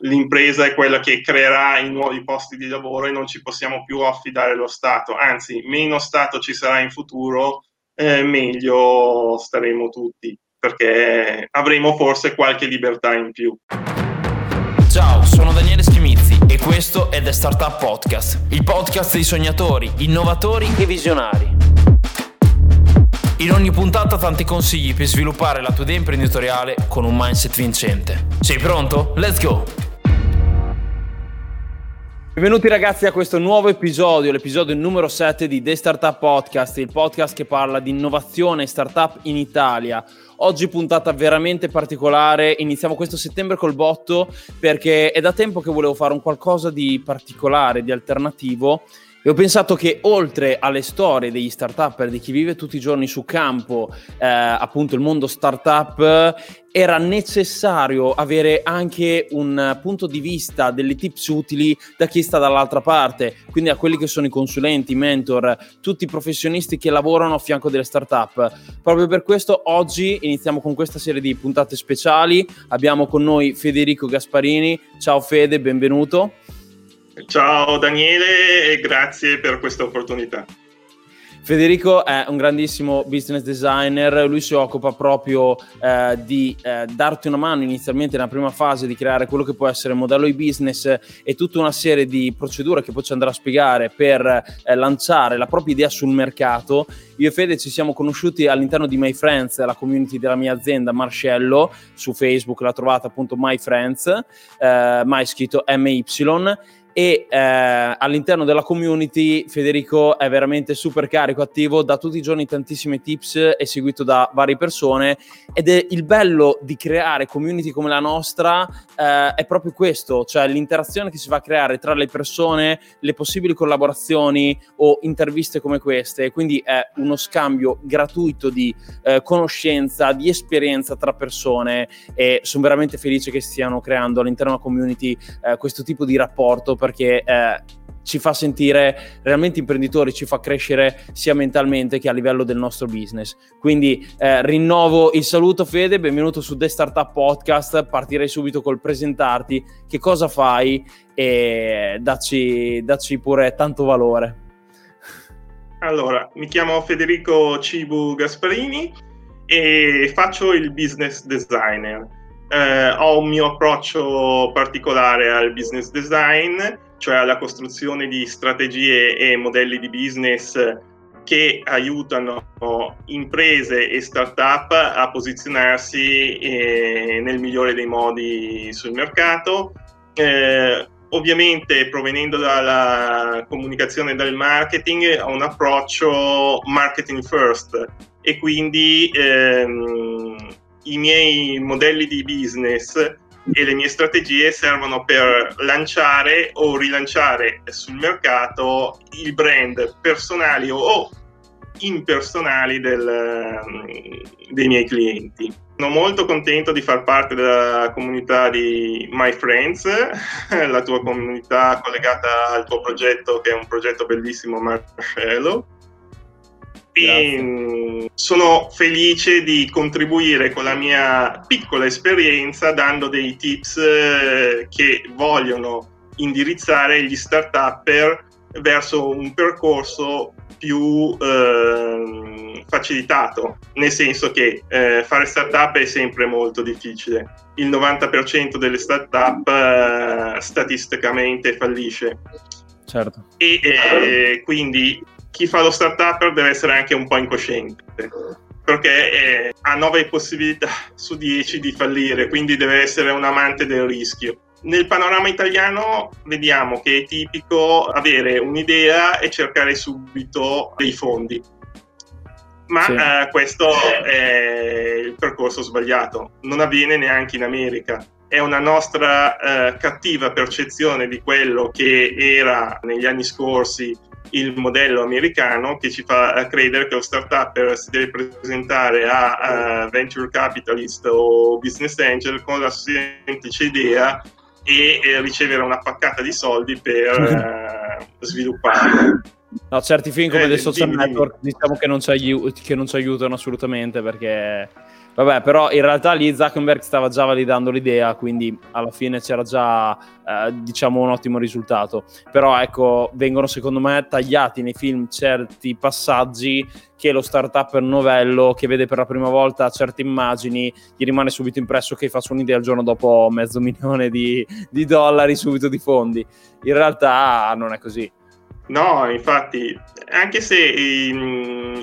l'impresa è quella che creerà i nuovi posti di lavoro e non ci possiamo più affidare allo Stato, anzi meno Stato ci sarà in futuro, eh, meglio staremo tutti, perché avremo forse qualche libertà in più. Ciao, sono Daniele Schimizzi e questo è The Startup Podcast, il podcast dei sognatori, innovatori e visionari. In ogni puntata tanti consigli per sviluppare la tua idea imprenditoriale con un mindset vincente. Sei pronto? Let's go! Benvenuti ragazzi a questo nuovo episodio, l'episodio numero 7 di The Startup Podcast, il podcast che parla di innovazione e startup in Italia. Oggi puntata veramente particolare, iniziamo questo settembre col botto perché è da tempo che volevo fare un qualcosa di particolare, di alternativo e ho pensato che oltre alle storie degli start-up, di chi vive tutti i giorni su campo, eh, appunto il mondo startup, era necessario avere anche un punto di vista, delle tips utili da chi sta dall'altra parte, quindi a quelli che sono i consulenti, i mentor, tutti i professionisti che lavorano a fianco delle start-up. Proprio per questo oggi iniziamo con questa serie di puntate speciali. Abbiamo con noi Federico Gasparini. Ciao Fede, benvenuto. Ciao Daniele e grazie per questa opportunità. Federico è un grandissimo business designer, lui si occupa proprio eh, di eh, darti una mano inizialmente nella prima fase di creare quello che può essere il modello di business e tutta una serie di procedure che poi ci andrà a spiegare per eh, lanciare la propria idea sul mercato. Io e Fede ci siamo conosciuti all'interno di My Friends, la community della mia azienda Marcello, su Facebook l'ha trovata appunto My Friends, eh, mai scritto MY e eh, all'interno della community Federico è veramente super carico, attivo, da tutti i giorni tantissime tips, è seguito da varie persone ed è il bello di creare community come la nostra eh, è proprio questo, cioè l'interazione che si va a creare tra le persone, le possibili collaborazioni o interviste come queste, quindi è uno scambio gratuito di eh, conoscenza, di esperienza tra persone e sono veramente felice che stiano creando all'interno della community eh, questo tipo di rapporto perché eh, ci fa sentire realmente imprenditori, ci fa crescere sia mentalmente che a livello del nostro business. Quindi eh, rinnovo il saluto Fede, benvenuto su The Startup Podcast, partirei subito col presentarti, che cosa fai e dacci, dacci pure tanto valore. Allora, mi chiamo Federico Cibu Gasparini e faccio il business designer eh, ho un mio approccio particolare al business design, cioè alla costruzione di strategie e modelli di business che aiutano imprese e start-up a posizionarsi eh, nel migliore dei modi sul mercato. Eh, ovviamente provenendo dalla comunicazione e dal marketing ho un approccio marketing first e quindi ehm, i miei modelli di business e le mie strategie servono per lanciare o rilanciare sul mercato i brand personali o impersonali del, dei miei clienti. Sono molto contento di far parte della comunità di My Friends, la tua comunità collegata al tuo progetto che è un progetto bellissimo Marcello e sono felice di contribuire con la mia piccola esperienza dando dei tips eh, che vogliono indirizzare gli start-upper verso un percorso più eh, facilitato, nel senso che eh, fare startup è sempre molto difficile. Il 90% delle startup eh, statisticamente fallisce. Certo. E eh, quindi chi fa lo startup deve essere anche un po' incosciente perché eh, ha 9 possibilità su 10 di fallire, quindi deve essere un amante del rischio. Nel panorama italiano vediamo che è tipico avere un'idea e cercare subito dei fondi. Ma sì. eh, questo è il percorso sbagliato, non avviene neanche in America. È una nostra eh, cattiva percezione di quello che era negli anni scorsi il modello americano che ci fa credere che lo startup si deve presentare a, a venture capitalist o business angel con la semplice idea e, e ricevere una paccata di soldi per uh, svilupparlo. No, certi film come eh, dei social dimmi, network diciamo che non, ci aiut- che non ci aiutano assolutamente perché Vabbè, però in realtà lì Zuckerberg stava già validando l'idea, quindi alla fine c'era già, eh, diciamo, un ottimo risultato. Però ecco, vengono secondo me tagliati nei film certi passaggi che lo startup novello che vede per la prima volta certe immagini gli rimane subito impresso che faccio un'idea il giorno dopo mezzo milione di, di dollari subito di fondi. In realtà non è così. No, infatti, anche se i,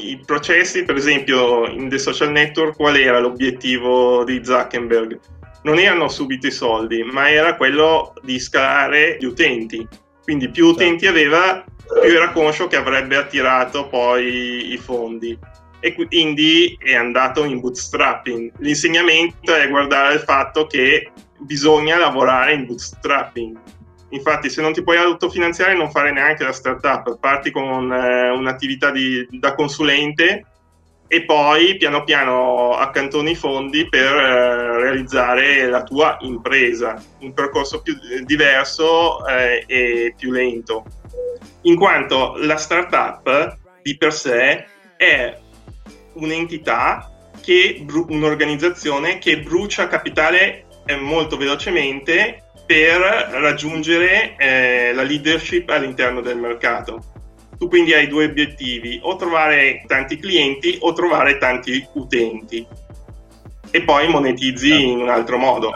i, processi, per esempio, in The Social Network, qual era l'obiettivo di Zuckerberg? Non erano subito i soldi, ma era quello di scalare gli utenti. Quindi più utenti certo. aveva, più era conscio che avrebbe attirato poi i fondi. E quindi è andato in bootstrapping. L'insegnamento è guardare il fatto che bisogna lavorare in bootstrapping Infatti, se non ti puoi autofinanziare, non fare neanche la startup, parti con eh, un'attività di, da consulente e poi piano piano accantoni i fondi per eh, realizzare la tua impresa, un percorso più diverso eh, e più lento. In quanto la startup di per sé è un'entità che un'organizzazione che brucia capitale eh, molto velocemente per raggiungere eh, la leadership all'interno del mercato. Tu quindi hai due obiettivi, o trovare tanti clienti o trovare tanti utenti e poi monetizzi in un altro modo.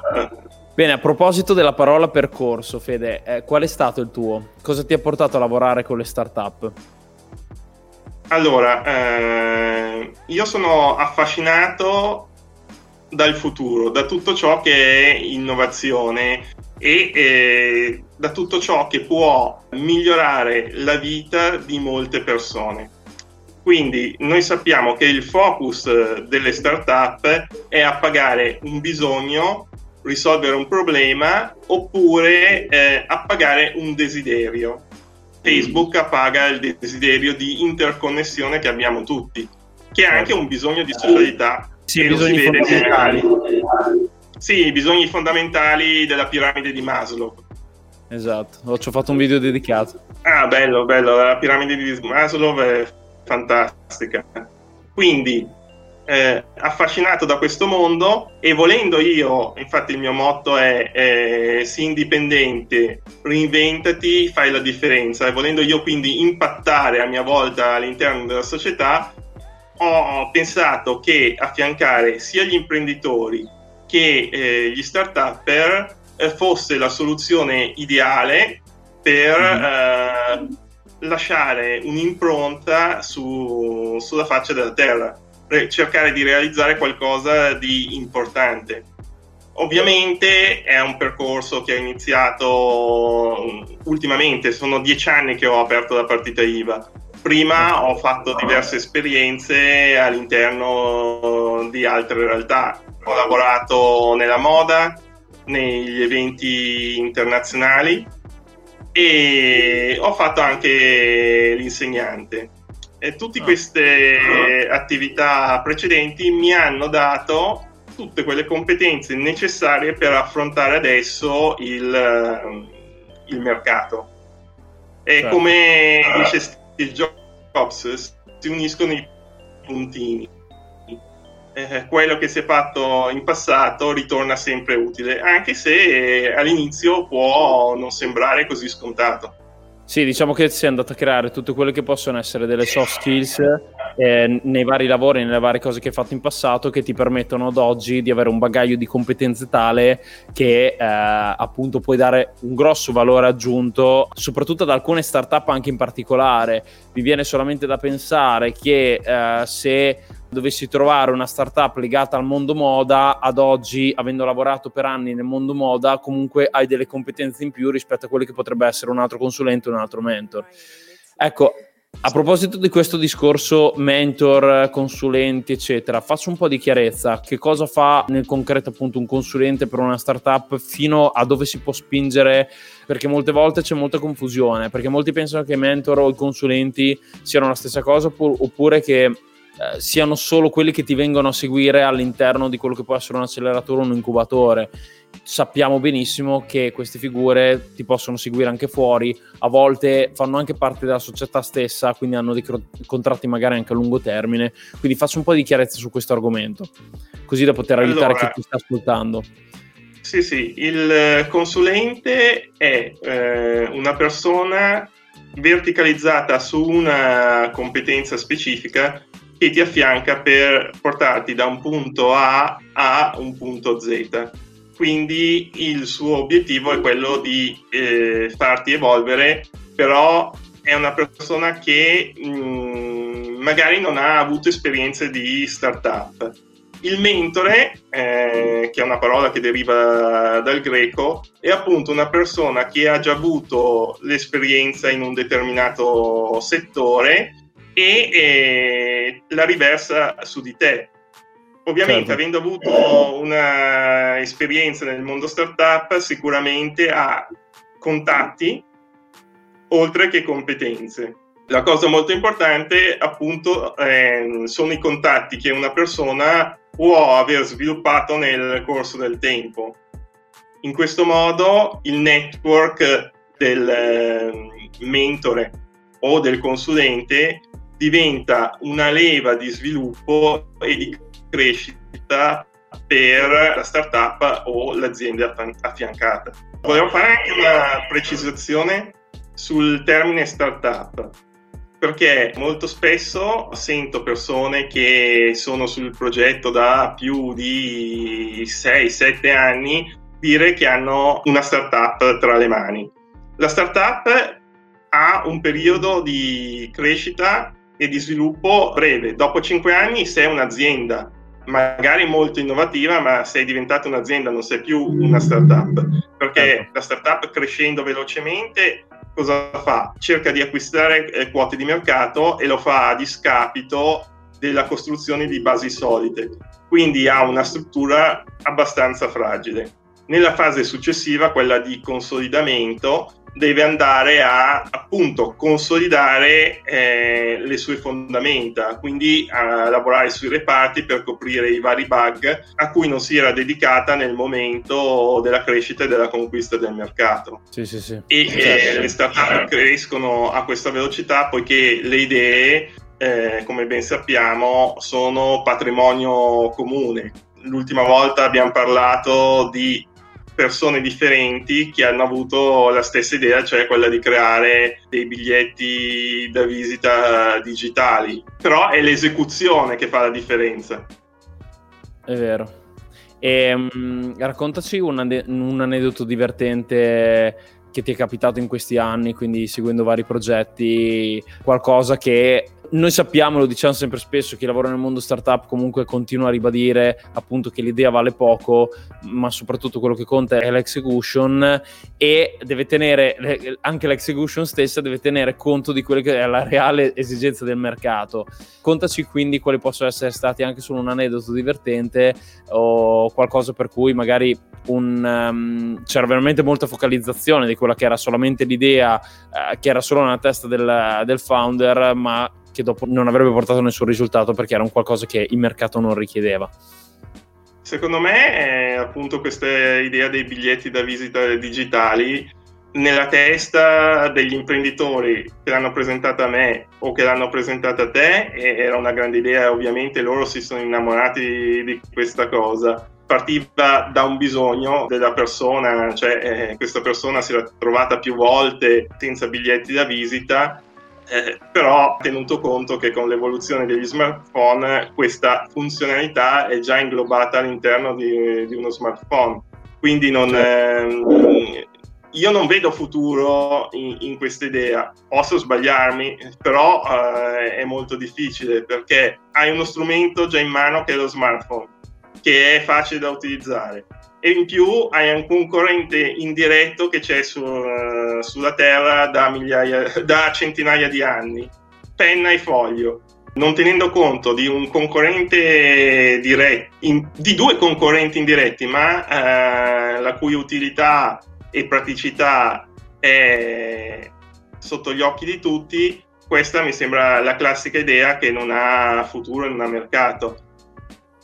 Bene, a proposito della parola percorso, Fede, eh, qual è stato il tuo? Cosa ti ha portato a lavorare con le start-up? Allora, eh, io sono affascinato dal futuro, da tutto ciò che è innovazione e eh, da tutto ciò che può migliorare la vita di molte persone. Quindi noi sappiamo che il focus delle start-up è appagare un bisogno, risolvere un problema oppure eh, appagare un desiderio. Facebook appaga il desiderio di interconnessione che abbiamo tutti, che è anche un bisogno di socialità. Sì, bisogni fondamentali. Sì, i bisogni fondamentali della piramide di Maslow. Esatto, ho fatto un video dedicato. Ah, bello, bello, la piramide di Maslow è fantastica. Quindi, eh, affascinato da questo mondo e volendo io, infatti il mio motto è eh, sii indipendente, reinventati, fai la differenza e volendo io quindi impattare a mia volta all'interno della società, ho pensato che affiancare sia gli imprenditori che eh, gli start-upper eh, fosse la soluzione ideale per mm-hmm. lasciare un'impronta su, sulla faccia della terra, per cercare di realizzare qualcosa di importante. Ovviamente è un percorso che ha iniziato mm, ultimamente, sono dieci anni che ho aperto la partita IVA. Prima ho fatto diverse esperienze all'interno di altre realtà, ho lavorato nella moda, negli eventi internazionali e ho fatto anche l'insegnante. E tutte ah. queste attività precedenti mi hanno dato tutte quelle competenze necessarie per affrontare adesso il, il mercato. E certo. come dice Steve Jobs, si uniscono i puntini eh, quello che si è fatto in passato ritorna sempre utile, anche se all'inizio può non sembrare così scontato. Sì, diciamo che si è andato a creare tutte quelle che possono essere delle soft skills eh, nei vari lavori, nelle varie cose che hai fatto in passato che ti permettono ad oggi di avere un bagaglio di competenze tale che eh, appunto puoi dare un grosso valore aggiunto, soprattutto ad alcune startup anche in particolare. Vi viene solamente da pensare che eh, se dovessi trovare una startup legata al mondo moda, ad oggi, avendo lavorato per anni nel mondo moda, comunque hai delle competenze in più rispetto a quelli che potrebbe essere un altro consulente o un altro mentor. Ecco, a proposito di questo discorso mentor, consulenti, eccetera, faccio un po' di chiarezza. Che cosa fa nel concreto appunto un consulente per una startup fino a dove si può spingere? Perché molte volte c'è molta confusione, perché molti pensano che mentor o i consulenti siano la stessa cosa oppure che eh, siano solo quelli che ti vengono a seguire all'interno di quello che può essere un acceleratore o un incubatore. sappiamo benissimo che queste figure ti possono seguire anche fuori, a volte fanno anche parte della società stessa, quindi hanno dei contratti magari anche a lungo termine. Quindi faccio un po' di chiarezza su questo argomento, così da poter aiutare allora, chi ti sta ascoltando. Sì, sì, il consulente è eh, una persona verticalizzata su una competenza specifica che ti affianca per portarti da un punto A a un punto Z. Quindi il suo obiettivo è quello di eh, farti evolvere, però è una persona che mh, mm, magari non ha avuto esperienze di startup. Il mentore, eh, che è una parola che deriva dal greco, è appunto una persona che ha già avuto l'esperienza in un determinato settore e eh, la riversa su di te. Ovviamente, certo. avendo avuto un'esperienza nel mondo startup, sicuramente ha contatti oltre che competenze. La cosa molto importante, appunto, eh, sono i contatti che una persona può aver sviluppato nel corso del tempo. In questo modo il network del eh, mentore o del consulente diventa una leva di sviluppo e di crescita per la startup o l'azienda affiancata. Volevo fare anche una precisazione sul termine startup perché molto spesso sento persone che sono sul progetto da più di 6-7 anni dire che hanno una startup tra le mani. La startup ha un periodo di crescita e di sviluppo breve. Dopo 5 anni sei un'azienda, magari molto innovativa, ma sei diventata un'azienda, non sei più una startup. Perché certo. la startup crescendo velocemente cosa fa? Cerca di acquistare eh, quote di mercato e lo fa a discapito della costruzione di basi solide, quindi ha una struttura abbastanza fragile. Nella fase successiva, quella di consolidamento, deve andare a appunto consolidare eh, le sue fondamenta, quindi a lavorare sui reparti per coprire i vari bug a cui non si era dedicata nel momento della crescita e della conquista del mercato. Sì, sì, sì. E eh, le startup crescono a questa velocità poiché le idee, eh, come ben sappiamo, sono patrimonio comune. L'ultima volta abbiamo parlato di persone differenti che hanno avuto la stessa idea, cioè quella di creare dei biglietti da visita digitali. Però è l'esecuzione che fa la differenza. È vero. E, um, raccontaci un, ade- un aneddoto divertente che ti è capitato in questi anni, quindi seguendo vari progetti, qualcosa che noi sappiamo, lo diciamo sempre spesso, chi lavora nel mondo startup comunque continua a ribadire appunto che l'idea vale poco, ma soprattutto quello che conta è l'execution e deve tenere, anche l'execution stessa deve tenere conto di quella che è la reale esigenza del mercato. Contaci quindi quali possono essere stati anche solo un aneddoto divertente o qualcosa per cui magari un, um, c'era veramente molta focalizzazione di quella che era solamente l'idea, uh, che era solo nella testa del, del founder, ma che dopo non avrebbe portato nessun risultato perché era un qualcosa che il mercato non richiedeva. Secondo me è appunto questa idea dei biglietti da visita digitali nella testa degli imprenditori che l'hanno presentata a me o che l'hanno presentata a te era una grande idea ovviamente loro si sono innamorati di questa cosa partiva da un bisogno della persona cioè eh, questa persona si era trovata più volte senza biglietti da visita eh, però tenuto conto che con l'evoluzione degli smartphone questa funzionalità è già inglobata all'interno di, di uno smartphone. Quindi non, eh, io non vedo futuro in, in questa idea. Posso sbagliarmi, però eh, è molto difficile perché hai uno strumento già in mano che è lo smartphone, che è facile da utilizzare e in più hai un concorrente indiretto che c'è su, uh, sulla Terra da, migliaia, da centinaia di anni, penna e foglio. Non tenendo conto di un concorrente diretto, di due concorrenti indiretti, ma uh, la cui utilità e praticità è sotto gli occhi di tutti, questa mi sembra la classica idea che non ha futuro e non ha mercato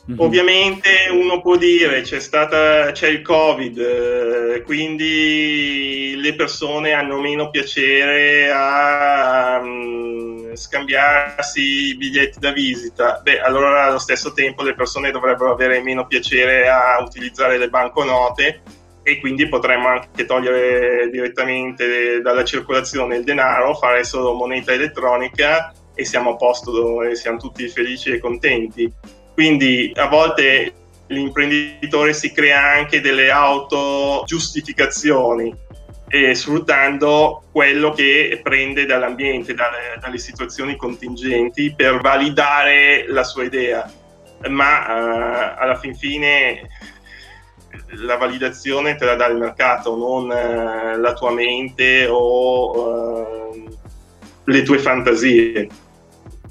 Mm-hmm. Ovviamente uno può dire c'è, stata, c'è il Covid, eh, quindi le persone hanno meno piacere a um, scambiarsi i biglietti da visita. Beh, allora allo stesso tempo le persone dovrebbero avere meno piacere a utilizzare le banconote e quindi potremmo anche togliere direttamente dalla circolazione il denaro, fare solo moneta elettronica e siamo a posto e siamo tutti felici e contenti quindi a volte l'imprenditore si crea anche delle autogiustificazioni eh, sfruttando quello che prende dall'ambiente, dalle, dalle, situazioni contingenti per validare la sua idea. Ma eh, alla fin fine la validazione te la dà il mercato, non eh, la tua mente o eh, le tue fantasie.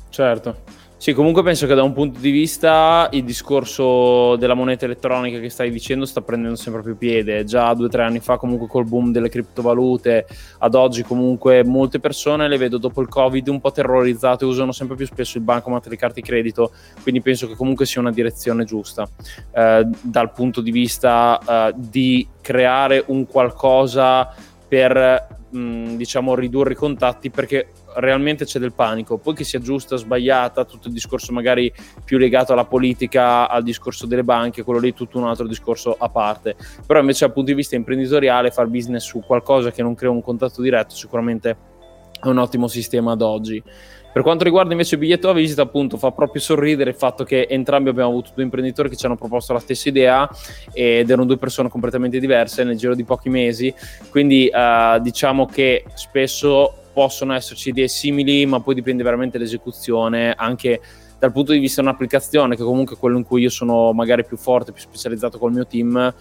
Certo. Sì, comunque penso che da un punto di vista il discorso della moneta elettronica che stai dicendo sta prendendo sempre più piede. Già due o tre anni fa, comunque col boom delle criptovalute, ad oggi comunque molte persone le vedo dopo il Covid un po' terrorizzate, usano sempre più spesso il bancomat e le carte di credito, quindi penso che comunque sia una direzione giusta eh, dal punto di vista eh, di creare un qualcosa per mh, diciamo ridurre i contatti perché realmente c'è del panico, poi che sia giusta, sbagliata, tutto il discorso magari più legato alla politica, al discorso delle banche, quello lì è tutto un altro discorso a parte. Però invece dal punto di vista imprenditoriale fare business su qualcosa che non crea un contatto diretto sicuramente è un ottimo sistema ad oggi. Per quanto riguarda invece il biglietto a visita, appunto, fa proprio sorridere il fatto che entrambi abbiamo avuto due imprenditori che ci hanno proposto la stessa idea ed erano due persone completamente diverse nel giro di pochi mesi. Quindi uh, diciamo che spesso possono esserci idee simili, ma poi dipende veramente dall'esecuzione, anche dal punto di vista di un'applicazione, che comunque è quello in cui io sono magari più forte, più specializzato col mio team.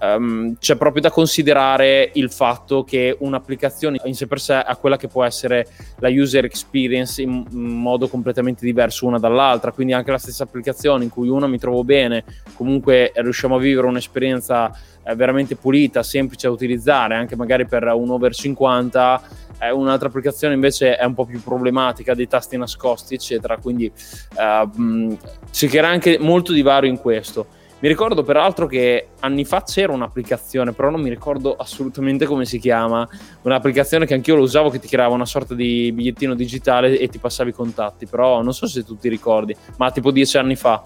Um, c'è proprio da considerare il fatto che un'applicazione in sé per sé ha quella che può essere la user experience in, modo completamente diverso una dall'altra, quindi anche la stessa applicazione in cui una mi trovo bene, comunque riusciamo a vivere un'esperienza eh, veramente pulita, semplice da utilizzare, anche magari per un over 50 eh, un'altra applicazione invece è un po' più problematica, dei tasti nascosti, eccetera. Quindi eh, mh, cercherà anche molto di vario in questo. Mi ricordo peraltro che anni fa c'era un'applicazione, però non mi ricordo assolutamente come si chiama, un'applicazione che anch'io lo usavo che ti creava una sorta di bigliettino digitale e ti passavi i contatti, però non so se tu ti ricordi, ma tipo dieci anni fa.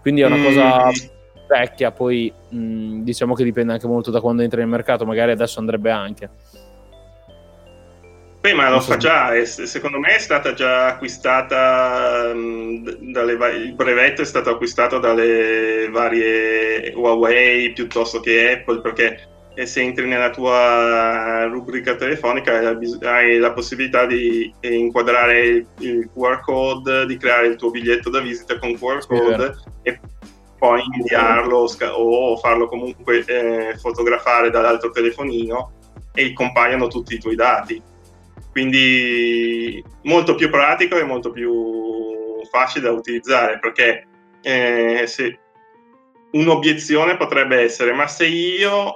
Quindi è una mm. cosa vecchia, poi mh, diciamo che dipende anche molto da quando entri nel mercato, magari adesso andrebbe anche. Beh, ma lo fa già, secondo me è stata già acquistata, dalle, il brevetto è stato acquistato dalle varie Huawei piuttosto che Apple, perché se entri nella tua rubrica telefonica hai la, possibilità di inquadrare il, il, QR code, di creare il tuo biglietto da visita con QR code sì, e poi inviarlo o farlo comunque eh, fotografare dall'altro telefonino e compaiono tutti i tuoi dati quindi molto più pratico e molto più facile da utilizzare perché eh, se un'obiezione potrebbe essere ma se io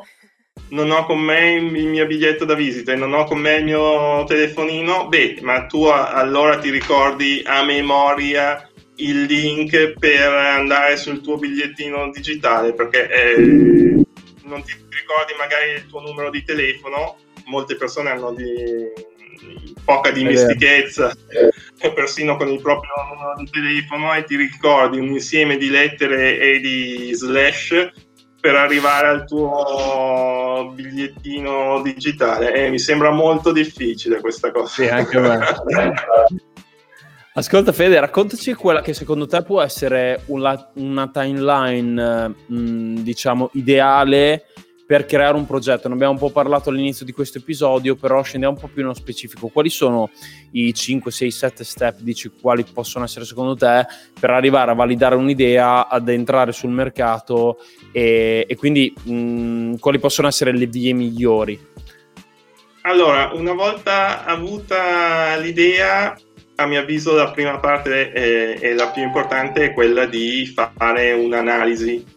non ho con me il mio biglietto da visita e non ho con me il mio telefonino, beh, ma tu allora ti ricordi a memoria il link per andare sul tuo bigliettino digitale? Perché eh, non ti ricordi magari il tuo numero di telefono, molte persone hanno di, poca dimestichezza, persino con il proprio numero di telefono, e ti ricordi un insieme di lettere e di slash per arrivare al tuo bigliettino digitale. Eh, mi sembra molto difficile questa cosa. Sì, anche a me. Ascolta Fede, raccontaci quella che secondo te può essere una, una timeline, mh, diciamo, ideale per creare un progetto. Ne abbiamo un po' parlato all'inizio di questo episodio, però scendiamo un po' più nello specifico. Quali sono i 5, 6, 7 step, dici quali possono essere secondo te per arrivare a validare un'idea, ad entrare sul mercato e, e quindi mh, quali possono essere le vie migliori? Allora, una volta avuta l'idea, a mio avviso la prima parte e la più importante è quella di fare un'analisi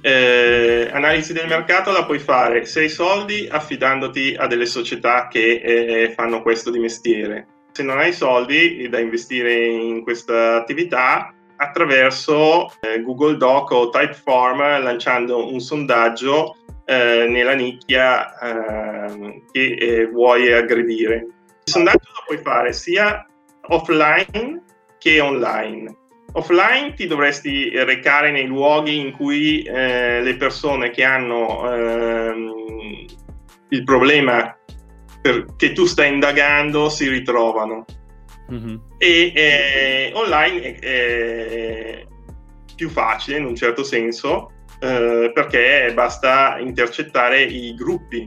eh, analisi del mercato la puoi fare se hai soldi affidandoti a delle società che eh, fanno questo di mestiere. Se non hai soldi da investire in questa attività, attraverso eh, Google Doc o Typeform lanciando un sondaggio eh, nella nicchia eh, che eh, vuoi aggredire. Il sondaggio lo puoi fare sia offline che online. Offline ti dovresti recare nei luoghi in cui eh, le persone che hanno ehm, il problema per, che tu stai indagando si ritrovano. Mm-hmm. E eh, online è, è, più facile in un certo senso eh, perché basta intercettare i gruppi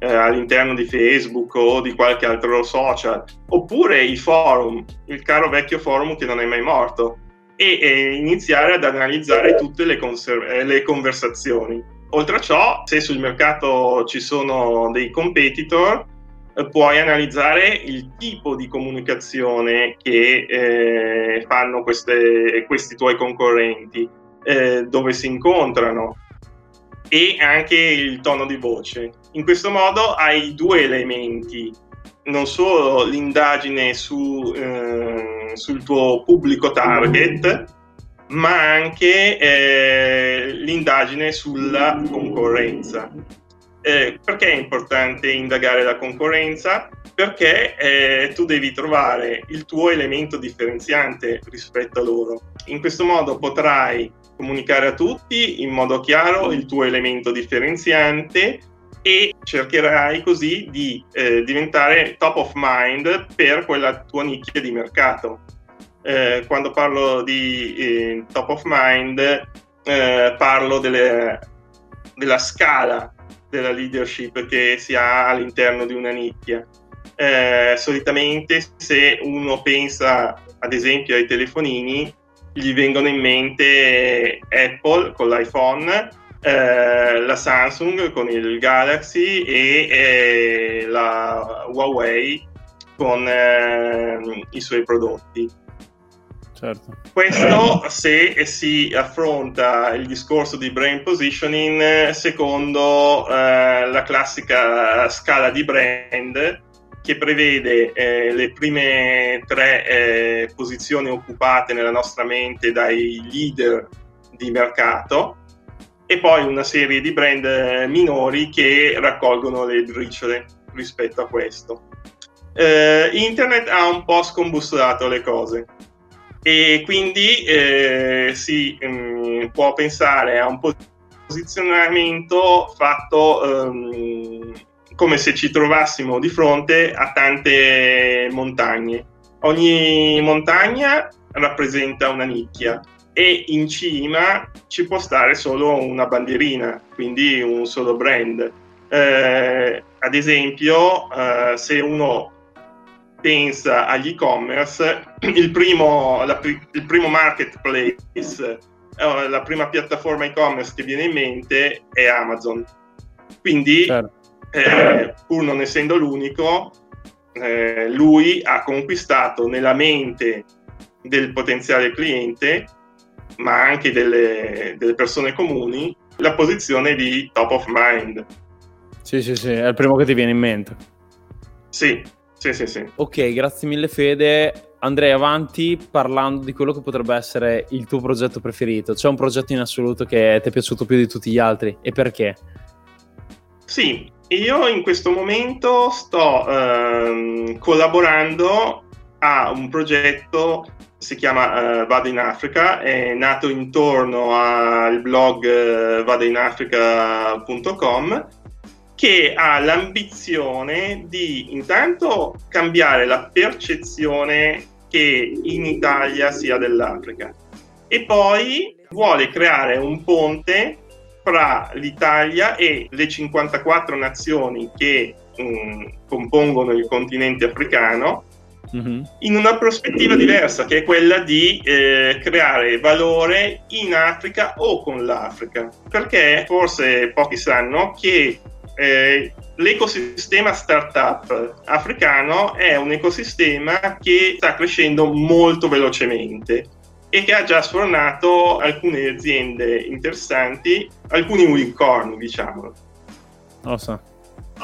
eh, all'interno di Facebook o di qualche altro social, oppure i forum, il caro vecchio forum che non è mai morto, e, e iniziare ad analizzare tutte le, conser- eh, le conversazioni. Oltre a ciò, se sul mercato ci sono dei competitor, eh, puoi analizzare il tipo di comunicazione che eh, fanno queste, questi tuoi concorrenti, eh, dove si incontrano e anche il tono di voce. In questo modo hai due elementi, non solo l'indagine su, eh, sul tuo pubblico target, ma anche eh, l'indagine sulla concorrenza. Eh, perché è importante indagare la concorrenza? Perché eh, tu devi trovare il tuo elemento differenziante rispetto a loro. In questo modo potrai comunicare a tutti in modo chiaro il tuo elemento differenziante e cercherai così di eh, diventare top of mind per quella tua nicchia di mercato. Eh, quando parlo di eh, top of mind eh, parlo delle, della scala della leadership che si ha all'interno di una nicchia. Eh, solitamente se uno pensa ad esempio ai telefonini, gli vengono in mente Apple con l'iPhone, eh, la Samsung con il Galaxy e eh, la Huawei con eh, i suoi prodotti. Certo. Questo se si affronta il discorso di brain positioning secondo eh, la classica scala di brand che prevede eh, le prime tre eh, posizioni occupate nella nostra mente dai leader di mercato e poi una serie di brand eh, minori che raccolgono le briciole rispetto a questo. Eh, internet ha un po' scombussolato le cose e quindi eh, si mh, mm, può pensare a un posizionamento fatto um, come se ci trovassimo di fronte a tante montagne. Ogni montagna rappresenta una nicchia e in cima ci può stare solo una bandierina, quindi un solo brand. Eh, ad esempio, eh, se uno pensa agli e-commerce, il primo, la, il primo marketplace, eh, la prima piattaforma e-commerce che viene in mente è Amazon. Quindi, certo. Eh, pur non essendo l'unico, eh, lui ha conquistato nella mente del potenziale cliente, ma anche delle, delle persone comuni, la posizione di top of mind. Sì, sì, sì, è il primo che ti viene in mente. Sì, sì, sì, sì. Ok, grazie mille Fede. Andrei avanti parlando di quello che potrebbe essere il tuo progetto preferito. C'è un progetto in assoluto che ti è piaciuto più di tutti gli altri e perché? Sì, io in questo momento sto ehm, collaborando a un progetto si chiama uh, Vado in Africa, è nato intorno al blog uh, vadoinafrica.com che ha l'ambizione di intanto cambiare la percezione che in Italia sia dell'Africa. E poi vuole creare un ponte fra l'Italia e le 54 nazioni che mh, mm, compongono il continente africano mm-hmm. in una prospettiva diversa che è quella di eh, creare valore in Africa o con l'Africa perché forse pochi sanno che eh, l'ecosistema startup africano è un ecosistema che sta crescendo molto velocemente e che ha già sfornato alcune aziende interessanti, alcuni unicorn, diciamo. Lo so.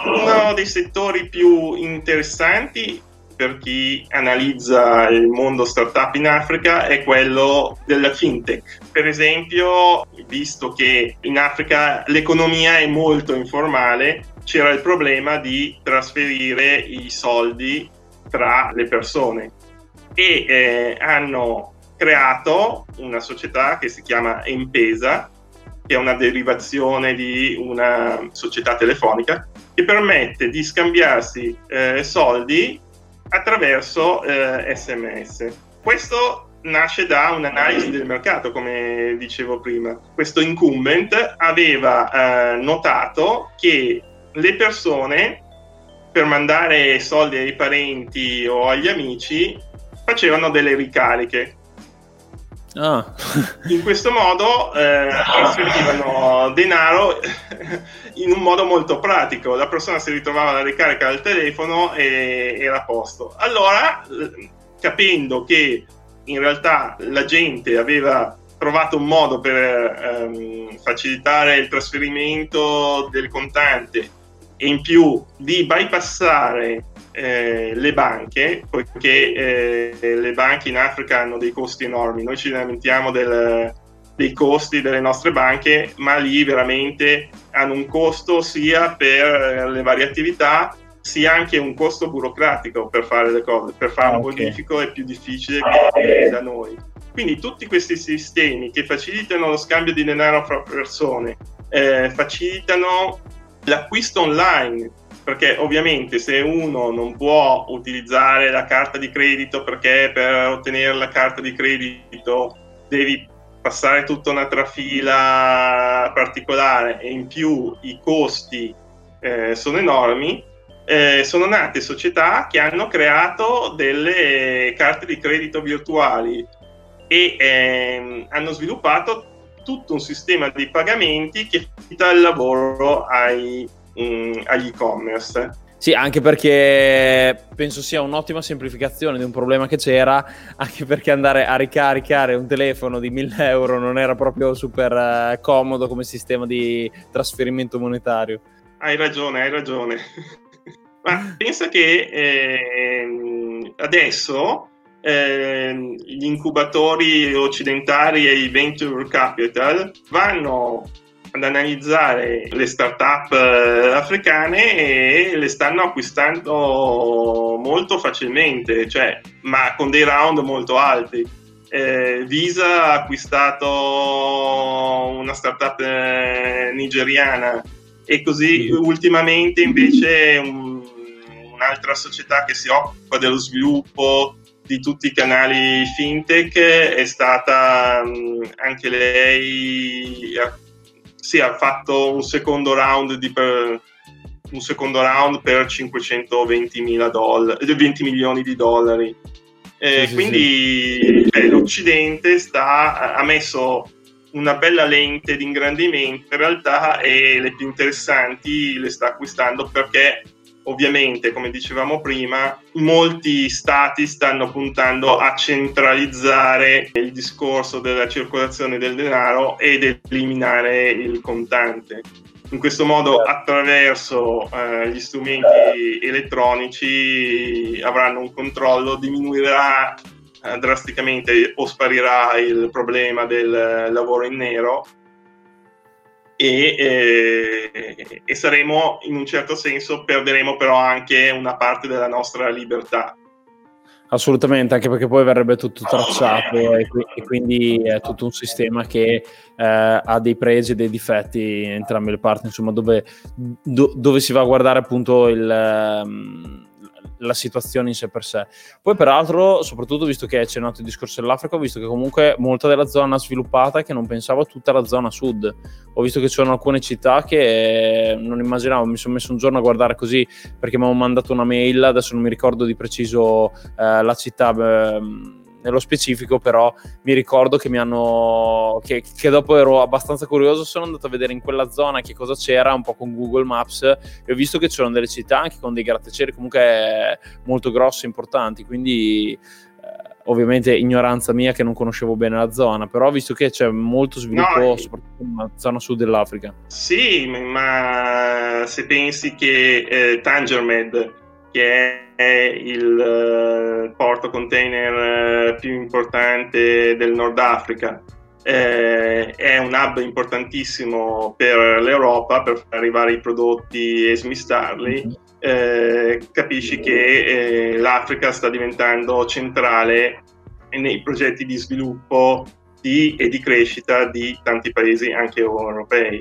Uno dei settori più interessanti per chi analizza il mondo startup in Africa è quello della fintech. Per esempio, visto che in Africa l'economia è molto informale, c'era il problema di trasferire i soldi tra le persone e eh, hanno creato una società che si chiama Empesa, che è una derivazione di una società telefonica, che permette di scambiarsi eh, soldi attraverso eh, sms. Questo nasce da un'analisi del mercato, come dicevo prima. Questo incumbent aveva eh, notato che le persone per mandare soldi ai parenti o agli amici facevano delle ricariche. Ah. In questo modo eh, trasferivano denaro in un modo molto pratico. La persona si ritrovava la ricarica al telefono e era a posto. Allora, capendo che in realtà la gente aveva trovato un modo per ehm, facilitare il trasferimento del contante e in più di bypassare eh, le banche, poiché eh, le banche in Africa hanno dei costi enormi, noi ci lamentiamo del, dei costi delle nostre banche, ma lì veramente hanno un costo sia per le varie attività, sia anche un costo burocratico per fare le cose, per fare okay. un bonifico è più difficile che da noi. Quindi tutti questi sistemi che facilitano lo scambio di denaro fra persone, eh, facilitano l'acquisto online, perché ovviamente se uno non può utilizzare la carta di credito perché per ottenere la carta di credito devi passare tutta un'altra fila particolare e in più i costi eh, sono enormi, eh, sono nate società che hanno creato delle carte di credito virtuali e ehm, hanno sviluppato tutto un sistema di pagamenti che facilita il lavoro ai, mh, mm, agli e-commerce. Sì, anche perché penso sia un'ottima semplificazione di un problema che c'era, anche perché andare a ricaricare un telefono di 1000 euro non era proprio super uh, comodo come sistema di trasferimento monetario. Hai ragione, hai ragione. Ma pensa che eh, adesso eh, gli incubatori occidentali e i venture capital vanno ad analizzare le start-up eh, africane e le stanno acquistando molto facilmente, cioè, ma con dei round molto alti. Eh, Visa ha acquistato una startup eh, nigeriana e così ultimamente invece un, un'altra società che si occupa dello sviluppo di tutti i canali fintech è stata anche lei sì, ha fatto un secondo round di per, un secondo round per 520 dollari, 20 milioni di dollari. Eh, sì, quindi sì. Beh, l'Occidente sta, ha messo una bella lente di ingrandimento in realtà e le più interessanti le sta acquistando perché ovviamente, come dicevamo prima, molti stati stanno puntando a centralizzare il discorso della circolazione del denaro ed eliminare il contante. In questo modo, attraverso eh, gli strumenti elettronici, avranno un controllo, diminuirà eh, drasticamente o sparirà il problema del lavoro in nero e, eh, e, saremo in un certo senso perderemo però anche una parte della nostra libertà. Assolutamente, anche perché poi verrebbe tutto tracciato e, e quindi è tutto un sistema che eh, ha dei pregi e dei difetti in entrambe le parti, insomma, dove, do, dove si va a guardare appunto il... La situazione in sé per sé. Poi, peraltro, soprattutto visto che c'è nato il discorso dell'Africa, ho visto che comunque molta della zona sviluppata che non pensavo tutta la zona sud. Ho visto che ci sono alcune città che non immaginavo. Mi sono messo un giorno a guardare così perché mi hanno mandato una mail. Adesso non mi ricordo di preciso eh, la città. Eh, nello specifico però mi ricordo che mi hanno che, che, dopo ero abbastanza curioso sono andato a vedere in quella zona che cosa c'era un po' con Google Maps e ho visto che c'erano delle città anche con dei grattacieli comunque molto grossi importanti quindi eh, ovviamente ignoranza mia che non conoscevo bene la zona, però visto che c'è molto sviluppo no, soprattutto nella zona sud dell'Africa. Sì, ma se pensi che eh, Tangermed che è il porto container più importante del Nord Africa eh, è un hub importantissimo per l'Europa per far arrivare i prodotti e smistarli, mm-hmm. eh, capisci che eh, l'Africa sta diventando centrale nei progetti di sviluppo di, e di crescita di tanti paesi, anche europei.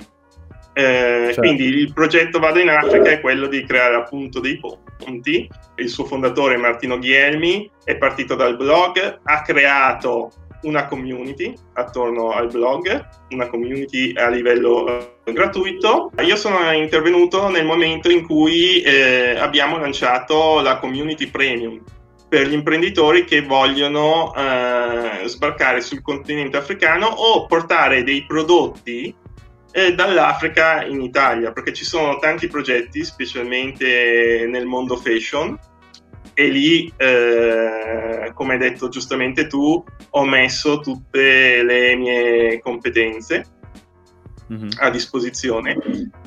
Eh, certo. Quindi il progetto Vado in Africa è quello di creare appunto dei ponti. Il suo fondatore Martino Ghielmi è partito dal blog, ha creato una community attorno al blog, una community a livello eh, gratuito. Io sono intervenuto nel momento in cui eh, abbiamo lanciato la community premium per gli imprenditori che vogliono eh, sbarcare sul continente africano o portare dei prodotti eh, dall'Africa in Italia, perché ci sono tanti progetti, specialmente nel mondo fashion, e lì, eh, come hai detto giustamente tu, ho messo tutte le mie competenze mm-hmm. a disposizione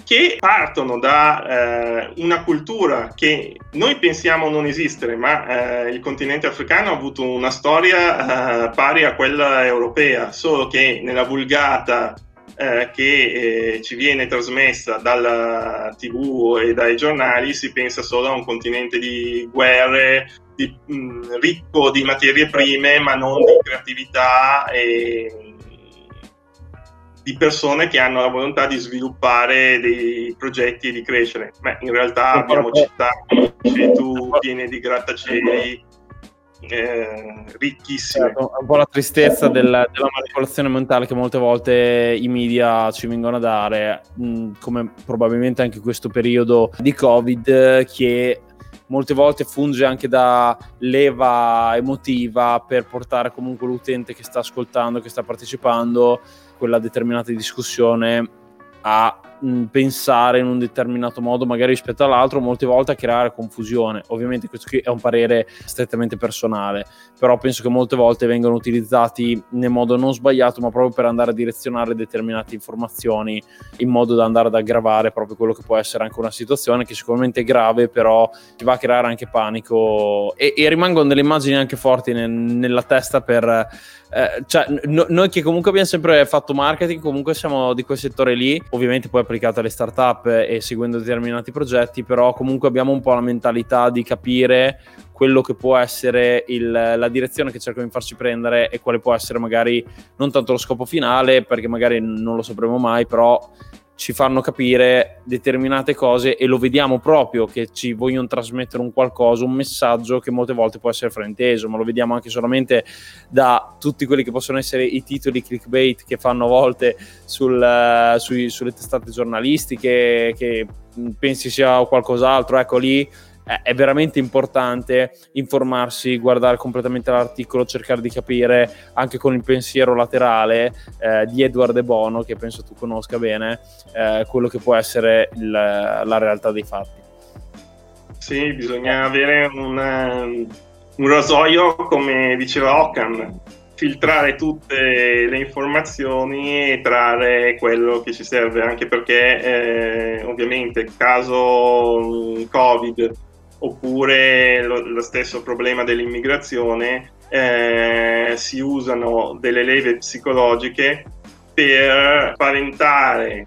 che partono da eh, una cultura che noi pensiamo non esistere, ma eh, il continente africano ha avuto una storia eh, pari a quella europea, solo che nella vulgata eh, che eh, ci viene trasmessa dalla TV e dai giornali si pensa solo a un continente di guerre, di, mh, ricco di materie prime, ma non di creatività e di persone che hanno la volontà di sviluppare dei progetti e di crescere. Ma in realtà abbiamo città, tu, piene di grattacieli eh, ricchissime. Certo, un po' la tristezza del, della manipolazione mentale che molte volte i media ci vengono a dare, mh, mm, come probabilmente anche questo periodo di Covid, che molte volte funge anche da leva emotiva per portare comunque l'utente che sta ascoltando, che sta partecipando, quella determinata discussione a mh, pensare in un determinato modo magari rispetto all'altro, molte volte a creare confusione. Ovviamente questo qui è un parere strettamente personale, però penso che molte volte vengano utilizzati nel modo non sbagliato, ma proprio per andare a direzionare determinate informazioni in modo da andare ad aggravare proprio quello che può essere anche una situazione che sicuramente è grave, però ti va a creare anche panico e, e rimangono delle immagini anche forti nel, nella testa per eh, cioè, no, noi che comunque abbiamo sempre fatto marketing, comunque siamo di quel settore lì, ovviamente poi applicato alle startup e seguendo determinati progetti, però comunque abbiamo un po' la mentalità di capire quello che può essere il, la direzione che cercano di farci prendere e quale può essere magari non tanto lo scopo finale, perché magari non lo sapremo mai, però ci fanno capire determinate cose e lo vediamo proprio che ci vogliono trasmettere un qualcosa, un messaggio che molte volte può essere frainteso, ma lo vediamo anche solamente da tutti quelli che possono essere i titoli clickbait che fanno a volte sul, uh, sui, sulle testate giornalistiche, che pensi sia qualcos'altro, ecco lì è veramente importante informarsi, guardare completamente l'articolo, cercare di capire anche con il pensiero laterale eh, di Edward De Bono, che penso tu conosca bene, eh, quello che può essere il, la realtà dei fatti. Sì, bisogna avere un, un rasoio, come diceva Ockham, filtrare tutte le informazioni e trarre quello che ci serve, anche perché eh, ovviamente caso Covid oppure lo, lo stesso problema dell'immigrazione, eh, si usano delle leve psicologiche per spaventare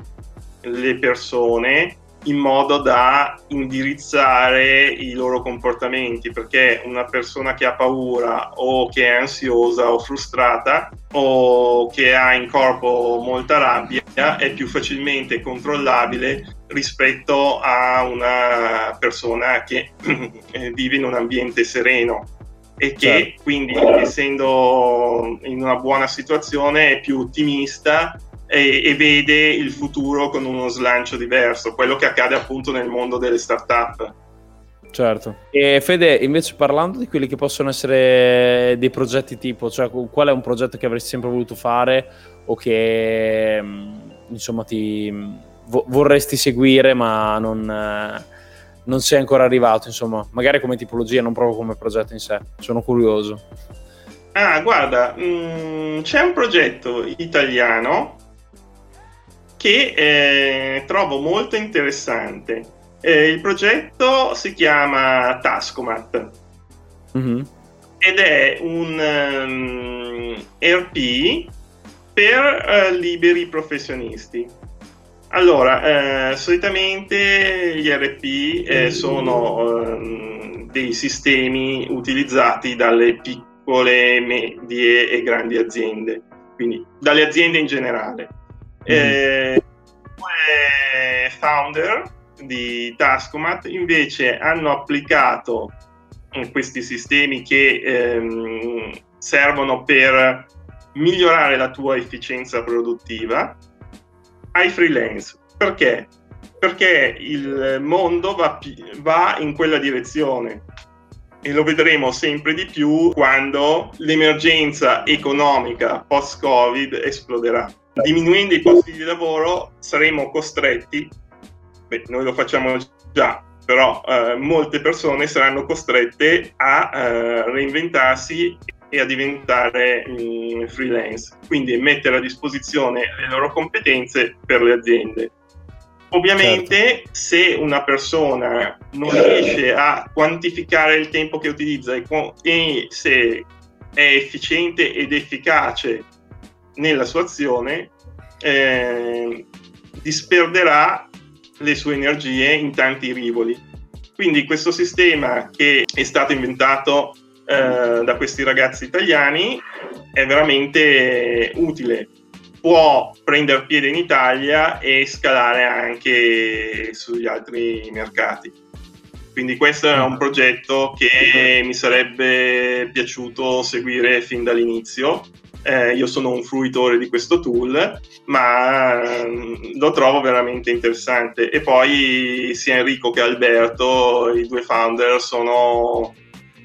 le persone in modo da indirizzare i loro comportamenti, perché una persona che ha paura o che è ansiosa o frustrata o che ha in corpo molta rabbia è più facilmente controllabile rispetto a una persona che vive in un ambiente sereno e che certo. quindi essendo in una buona situazione è più ottimista e, e, vede il futuro con uno slancio diverso, quello che accade appunto nel mondo delle start-up. Certo. E Fede, invece parlando di quelli che possono essere dei progetti tipo, cioè qual è un progetto che avresti sempre voluto fare o che mm, insomma ti vo- vorresti seguire ma non, eh, non sei ancora arrivato, insomma, magari come tipologia, non proprio come progetto in sé. Sono curioso. Ah, guarda, mh, mm, c'è un progetto italiano che eh, trovo molto interessante Eh, il progetto si chiama Tascomat mm-hmm. ed è un um, ehm, RP per uh, liberi professionisti. Allora, eh, solitamente gli RP eh, sono um, dei sistemi utilizzati dalle piccole, medie e grandi aziende, quindi dalle aziende in generale. Mm. Eh, founder di Tascomat invece hanno applicato questi sistemi che ehm, servono per migliorare la tua efficienza produttiva ai freelance. Perché? Perché il mondo va, va in quella direzione e lo vedremo sempre di più quando l'emergenza economica post-Covid esploderà. Diminuendo i posti di lavoro saremo costretti, beh, noi lo facciamo già, però eh, molte persone saranno costrette a eh, reinventarsi e a diventare mh, mm, freelance, quindi mettere a disposizione le loro competenze per le aziende. Ovviamente certo. se una persona non riesce a quantificare il tempo che utilizza e, e se è efficiente ed efficace nella sua azione, eh, disperderà le sue energie in tanti rivoli. Quindi questo sistema che è stato inventato eh, da questi ragazzi italiani è veramente utile. Può prendere piede in Italia e scalare anche sugli altri mercati. Quindi questo è un progetto che mi sarebbe piaciuto seguire fin dall'inizio eh, io sono un fruitore di questo tool, ma mm, lo trovo veramente interessante. E poi sia Enrico che Alberto, i due founder, sono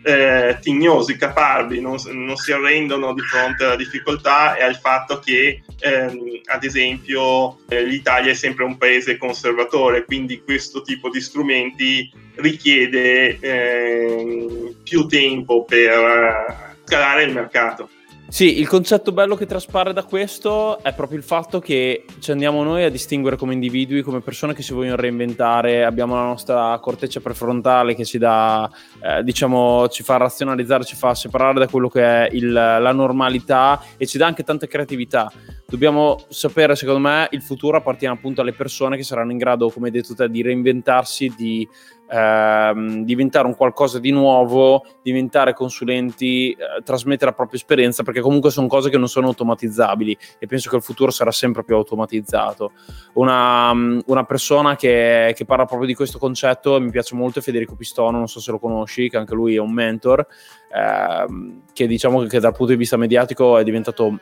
eh, tignosi, caparbi, non, non, si arrendono di fronte alla difficoltà e al fatto che, ehm, ad esempio, eh, l'Italia è sempre un paese conservatore, quindi questo tipo di strumenti richiede eh, più tempo per scalare il mercato. Sì, il concetto bello che traspare da questo è proprio il fatto che ci andiamo noi a distinguere come individui, come persone che si vogliono reinventare, abbiamo la nostra corteccia prefrontale che ci dà, eh, diciamo, ci fa razionalizzare, ci fa separare da quello che è il, la normalità e ci dà anche tanta creatività. Dobbiamo sapere, secondo me, il futuro appartiene appunto alle persone che saranno in grado, come hai detto te, di reinventarsi, di ehm, diventare un qualcosa di nuovo, diventare consulenti, eh, trasmettere la propria esperienza, perché comunque sono cose che non sono automatizzabili e penso che il futuro sarà sempre più automatizzato. Una, mm, una persona che, che, parla proprio di questo concetto, mi piace molto, è Federico Pistono, non so se lo conosci, che anche lui è un mentor, ehm, che diciamo che dal punto di vista mediatico è diventato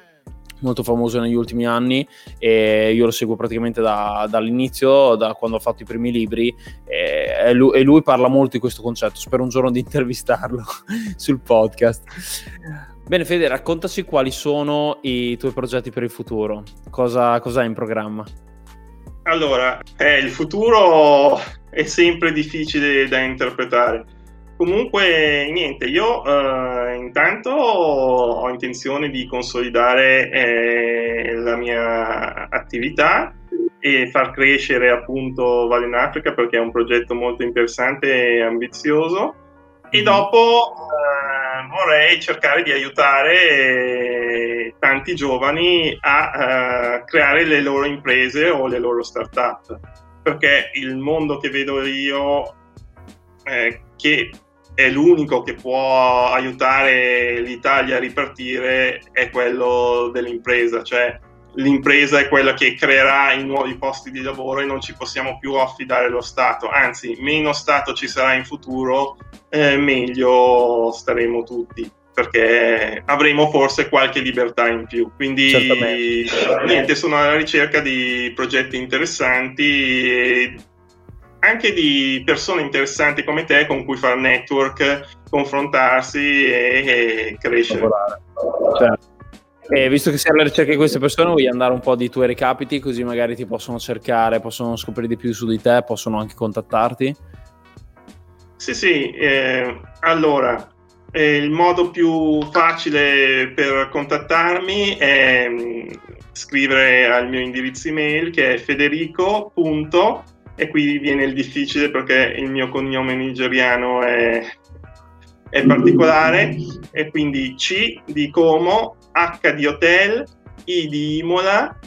molto famoso negli ultimi anni e io lo seguo praticamente da, dall'inizio, da quando ho fatto i primi libri e lui, e lui, parla molto di questo concetto, spero un giorno di intervistarlo sul podcast. Bene Fede, raccontaci quali sono i tuoi progetti per il futuro, cosa, cosa hai in programma? Allora, eh, il futuro è sempre difficile da interpretare Comunque, niente, io eh, intanto ho intenzione di consolidare eh, la mia attività e far crescere appunto Vale in Africa perché è un progetto molto interessante e ambizioso e mm-hmm. dopo eh, vorrei cercare di aiutare eh, tanti giovani a uh, creare le loro imprese o le loro start-up perché il mondo che vedo io eh, che è l'unico che può aiutare l'Italia a ripartire è quello dell'impresa, cioè l'impresa è quella che creerà i nuovi posti di lavoro e non ci possiamo più affidare allo Stato, anzi meno Stato ci sarà in futuro, eh, meglio staremo tutti perché avremo forse qualche libertà in più. Quindi niente, sono alla ricerca di progetti interessanti anche di persone interessanti come te con cui fare network, confrontarsi e, e crescere. Certo. E visto che sei alla ricerca di queste persone, vuoi andare un po' di tuoi recapiti, così magari ti possono cercare, possono scoprire di più su di te, possono anche contattarti? Sì, sì. Eh, allora, eh, il modo più facile per contattarmi è mh, mm, scrivere al mio indirizzo email che è federico.com e qui viene il difficile perché il mio cognome nigeriano è, è particolare e quindi C di Como, H di Hotel, I di Imola,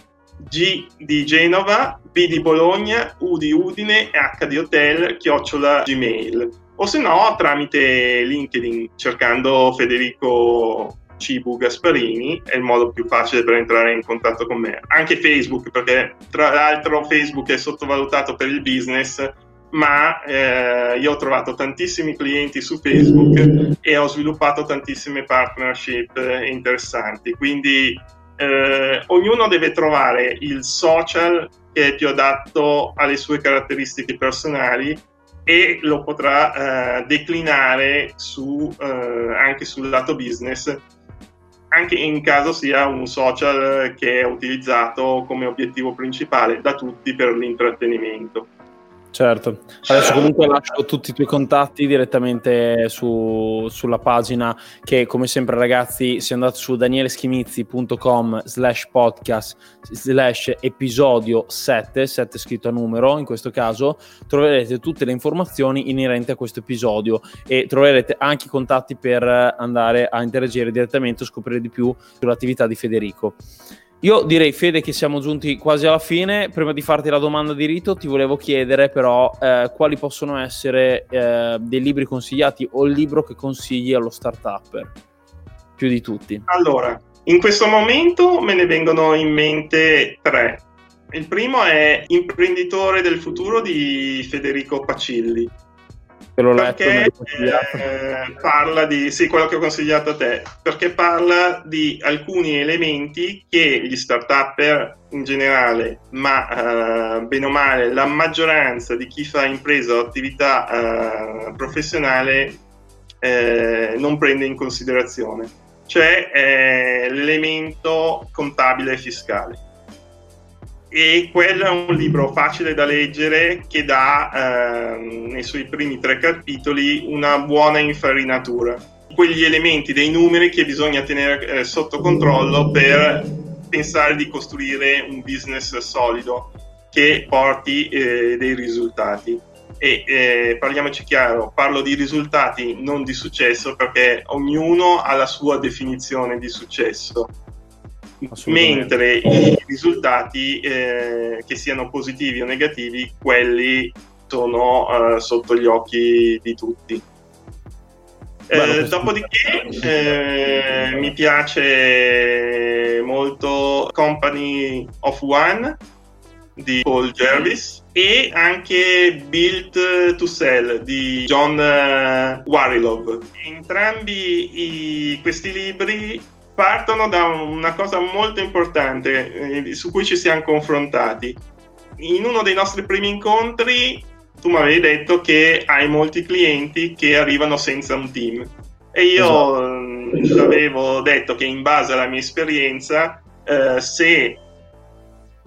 G di Genova, B di Bologna, U di Udine e H di Hotel, chiocciola Gmail. O se no tramite LinkedIn cercando Federico Cibu Gasparini è il modo più facile per entrare in contatto con me. Anche Facebook, perché tra l'altro Facebook è sottovalutato per il business, ma eh, io ho trovato tantissimi clienti su Facebook e ho sviluppato tantissime partnership interessanti. Quindi eh, ognuno deve trovare il social che è più adatto alle sue caratteristiche personali e lo potrà eh, declinare su, eh, anche sul lato business anche in caso sia un social che è utilizzato come obiettivo principale da tutti per l'intrattenimento. Certo, adesso comunque lascio tutti i tuoi contatti direttamente su, sulla pagina che come sempre ragazzi se andate su danieleschimizzi.com slash podcast slash episodio 7, 7 scritto a numero in questo caso, troverete tutte le informazioni inerenti a questo episodio e troverete anche i contatti per andare a interagire direttamente o scoprire di più sull'attività di Federico. Io direi, Fede, che siamo giunti quasi alla fine. Prima di farti la domanda di rito, ti volevo chiedere però eh, quali possono essere eh, dei libri consigliati o il libro che consigli allo startup più di tutti. Allora, in questo momento me ne vengono in mente tre. Il primo è Imprenditore del futuro di Federico Pacilli Te l'ho letto, perché eh, parla di, sì, quello che ho consigliato a te, perché parla di alcuni elementi che gli start-upper in generale, ma eh, bene o male la maggioranza di chi fa impresa o attività eh, professionale eh, non prende in considerazione, cioè l'elemento contabile e fiscale e quello è un libro facile da leggere che dà ehm, nei suoi primi tre capitoli una buona infarinatura. Quegli elementi dei numeri che bisogna tenere eh, sotto controllo per pensare di costruire un business solido che porti eh, dei risultati. E eh, parliamoci chiaro, parlo di risultati non di successo perché ognuno ha la sua definizione di successo mentre i risultati eh, che siano positivi o negativi, quelli sono eh, sotto gli occhi di tutti. Eh, dopodiché eh, mi piace molto Company of One di Paul Jervis e anche Built to Sell di John uh, Warilov. Entrambi i, questi libri partono da una cosa molto importante eh, su cui ci siamo confrontati. In uno dei nostri primi incontri tu mi avevi detto che hai molti clienti che arrivano senza un team e io esatto. avevo detto che in base alla mia esperienza eh, se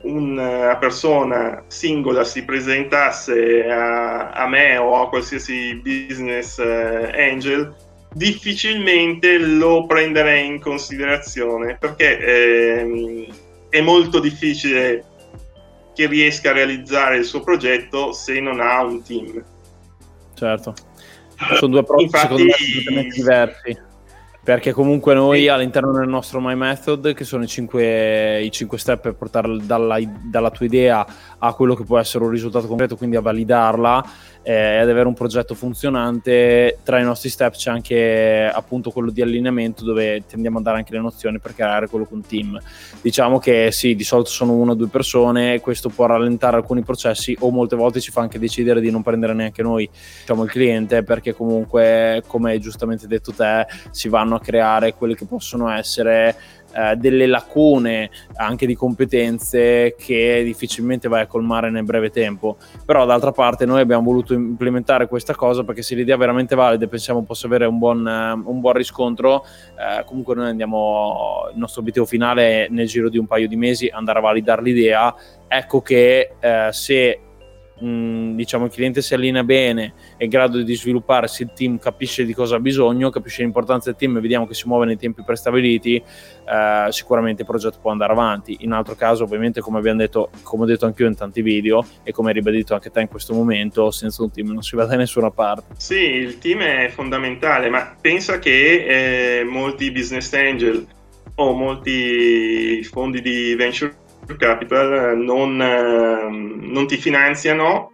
una persona singola si presentasse a, a, me o a qualsiasi business eh, angel difficilmente lo prenderei in considerazione perché ehm, è molto difficile che riesca a realizzare il suo progetto se non ha un team. Certo, sono due approcci Infatti, secondo me completamente diversi perché comunque noi all'interno del nostro My Method, che sono i 5, i 5 step per portare dalla, dalla, tua idea a quello che può essere un risultato concreto, quindi a validarla eh, ad avere un progetto funzionante, tra i nostri step c'è anche appunto quello di allineamento dove tendiamo a dare anche le nozioni per creare quello con team. Diciamo che sì, di solito sono una o due persone, questo può rallentare alcuni processi o molte volte ci fa anche decidere di non prendere neanche noi diciamo, il cliente perché comunque, come hai giustamente detto te, si vanno vanno a creare quelle che possono essere eh, delle lacune anche di competenze che difficilmente vai a colmare nel breve tempo. Però d'altra parte noi abbiamo voluto implementare questa cosa perché se l'idea è veramente valida e pensiamo possa avere un buon, un buon riscontro, eh, comunque noi andiamo, il nostro obiettivo finale è nel giro di un paio di mesi andare a validare l'idea. Ecco che eh, se mh, diciamo, il cliente si allinea bene, è in grado di svilupparsi, il team capisce di cosa ha bisogno, capisce l'importanza del team e vediamo che si muove nei tempi prestabiliti, eh, sicuramente il progetto può andare avanti. In altro caso, ovviamente, come abbiamo detto, come ho detto anche io in tanti video e come hai ribadito anche te in questo momento, senza un team non si va da nessuna parte. Sì, il team è fondamentale, ma pensa che eh, molti business angel o molti fondi di venture capital non, eh, non ti finanziano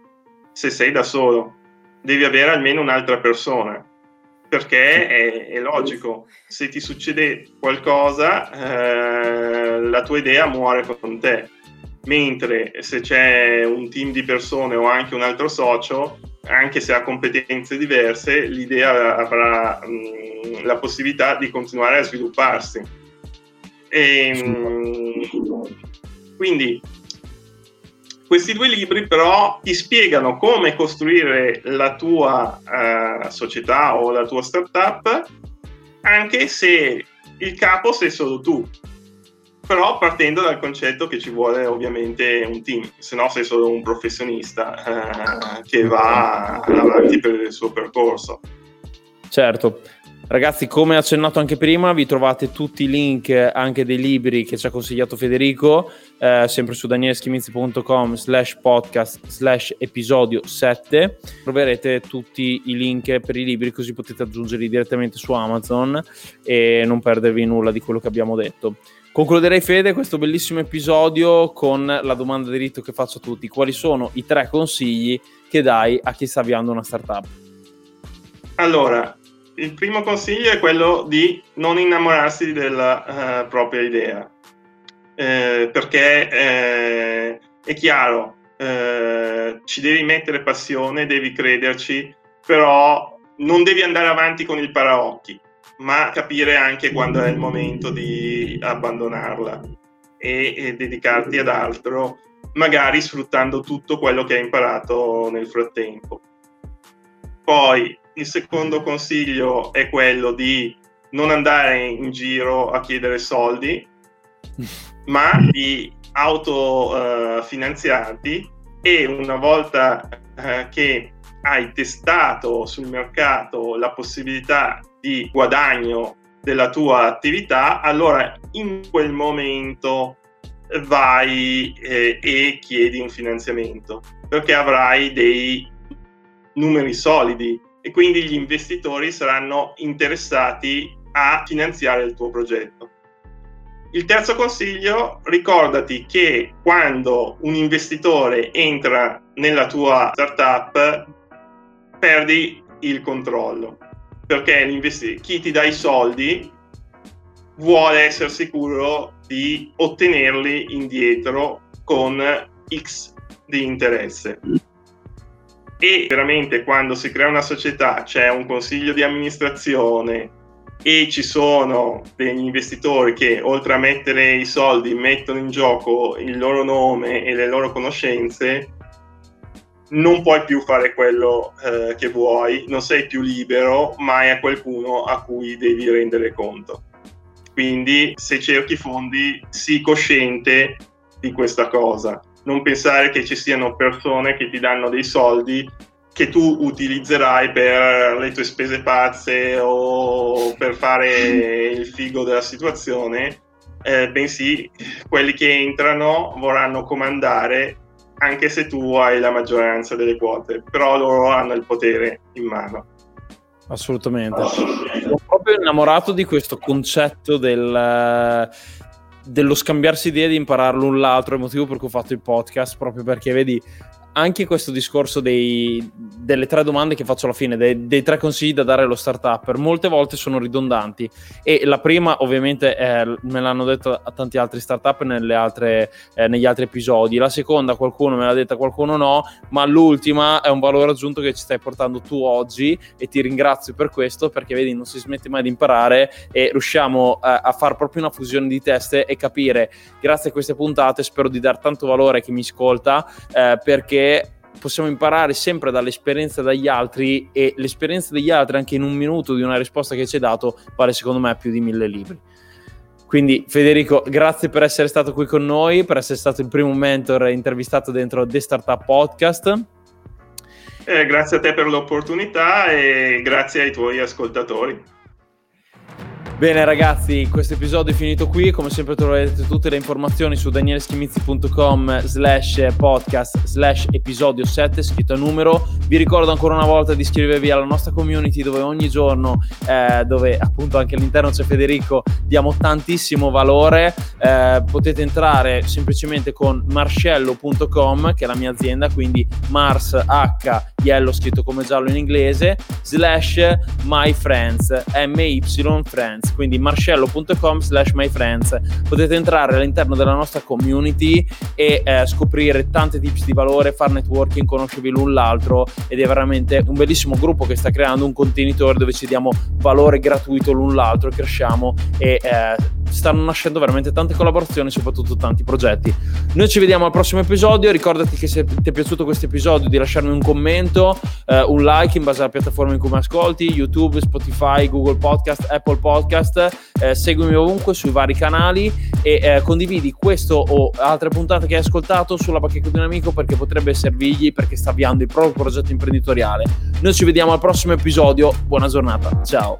se sei da solo. Devi avere almeno un'altra persona perché è, è, logico, se ti succede qualcosa eh, la tua idea muore con te, mentre se c'è un team di persone o anche un altro socio, anche se ha competenze diverse, l'idea avrà mh, mm, la possibilità di continuare a svilupparsi. E, mh, mm, quindi questi due libri però ti spiegano come costruire la tua uh, società o la tua startup, anche se il capo sei solo tu, però partendo dal concetto che ci vuole ovviamente un team, se no sei solo un professionista uh, che va avanti per il suo percorso. Certo, Ragazzi, come accennato anche prima, vi trovate tutti i link anche dei libri che ci ha consigliato Federico, eh, sempre su danieleschimizzi.com slash podcast slash episodio 7. Troverete tutti i link per i libri così potete aggiungerli direttamente su Amazon e non perdervi nulla di quello che abbiamo detto. Concluderei Fede questo bellissimo episodio con la domanda di rito che faccio a tutti. Quali sono i tre consigli che dai a chi sta avviando una startup? Allora, il primo consiglio è quello di non innamorarsi della uh, propria idea, eh, perché eh, è chiaro, eh, ci devi mettere passione, devi crederci, però non devi andare avanti con il paraocchi, ma capire anche quando è il momento di abbandonarla e, e dedicarti ad altro, magari sfruttando tutto quello che hai imparato nel frattempo. Poi il secondo consiglio è quello di non andare in giro a chiedere soldi, ma di autofinanziarti uh, e una volta uh, che hai testato sul mercato la possibilità di guadagno della tua attività, allora in quel momento vai eh, e chiedi un finanziamento perché avrai dei numeri solidi e quindi gli investitori saranno interessati a finanziare il tuo progetto. Il terzo consiglio, ricordati che quando un investitore entra nella tua startup perdi il controllo, perché chi ti dà i soldi vuole essere sicuro di ottenerli indietro con X di interesse e veramente quando si crea una società c'è un consiglio di amministrazione e ci sono degli investitori che oltre a mettere i soldi mettono in gioco il loro nome e le loro conoscenze, non puoi più fare quello eh, che vuoi, non sei più libero, ma è qualcuno a cui devi rendere conto. Quindi se cerchi fondi, sii cosciente di questa cosa non pensare che ci siano persone che ti danno dei soldi che tu utilizzerai per le tue spese pazze o per fare il figo della situazione, eh, bensì quelli che entrano vorranno comandare anche se tu hai la maggioranza delle quote, però loro hanno il potere in mano. Assolutamente. Sono proprio innamorato di questo concetto del dello scambiarsi idee di imparare l'un l'altro, è il motivo per cui ho fatto il podcast, proprio perché vedi anche questo discorso dei, delle tre domande che faccio alla fine, dei, dei, tre consigli da dare allo startup, molte volte sono ridondanti. E la prima, ovviamente, è, me l'hanno detto a tanti altri startup altre, eh, negli altri episodi. La seconda, qualcuno me l'ha detta, qualcuno no. Ma l'ultima è un valore aggiunto che ci stai portando tu oggi. E ti ringrazio per questo, perché vedi, non si smette mai di imparare e riusciamo eh, a fare proprio una fusione di teste e capire, grazie a queste puntate, spero di dare tanto valore a chi mi ascolta, eh, perché possiamo imparare sempre dall'esperienza degli altri e l'esperienza degli altri anche in un minuto di una risposta che ci hai dato vale secondo me più di mille libri. Quindi Federico, grazie per essere stato qui con noi, per essere stato il primo mentor intervistato dentro The Startup Podcast. Eh, grazie a te per l'opportunità e grazie ai tuoi ascoltatori. Bene ragazzi, questo episodio è finito qui, come sempre troverete tutte le informazioni su danieleschimizzi.com slash podcast slash episodio 7 scritto a numero. Vi ricordo ancora una volta di iscrivervi alla nostra community dove ogni giorno, eh, dove appunto anche all'interno c'è Federico, diamo tantissimo valore. Eh, potete entrare semplicemente con marscello.com che è la mia azienda, quindi Mars H yellow scritto come giallo in inglese slash my friends my friends quindi marscello.com slash my friends potete entrare all'interno della nostra community e eh, scoprire tante tips di valore fare networking conoscervi l'un l'altro ed è veramente un bellissimo gruppo che sta creando un contenitore dove ci diamo valore gratuito l'un l'altro cresciamo e eh, stanno nascendo veramente tante collaborazioni, soprattutto tanti progetti. Noi ci vediamo al prossimo episodio. Ricordati che se ti è piaciuto questo episodio di lasciarmi un commento, eh, un like in base alla piattaforma in cui mi ascolti, YouTube, Spotify, Google Podcast, Apple Podcast. Eh, seguimi ovunque sui vari canali e eh, condividi questo o altre puntate che hai ascoltato sulla bacheca di un amico perché potrebbe servirgli perché sta avviando il proprio progetto imprenditoriale. Noi ci vediamo al prossimo episodio. Buona giornata. Ciao.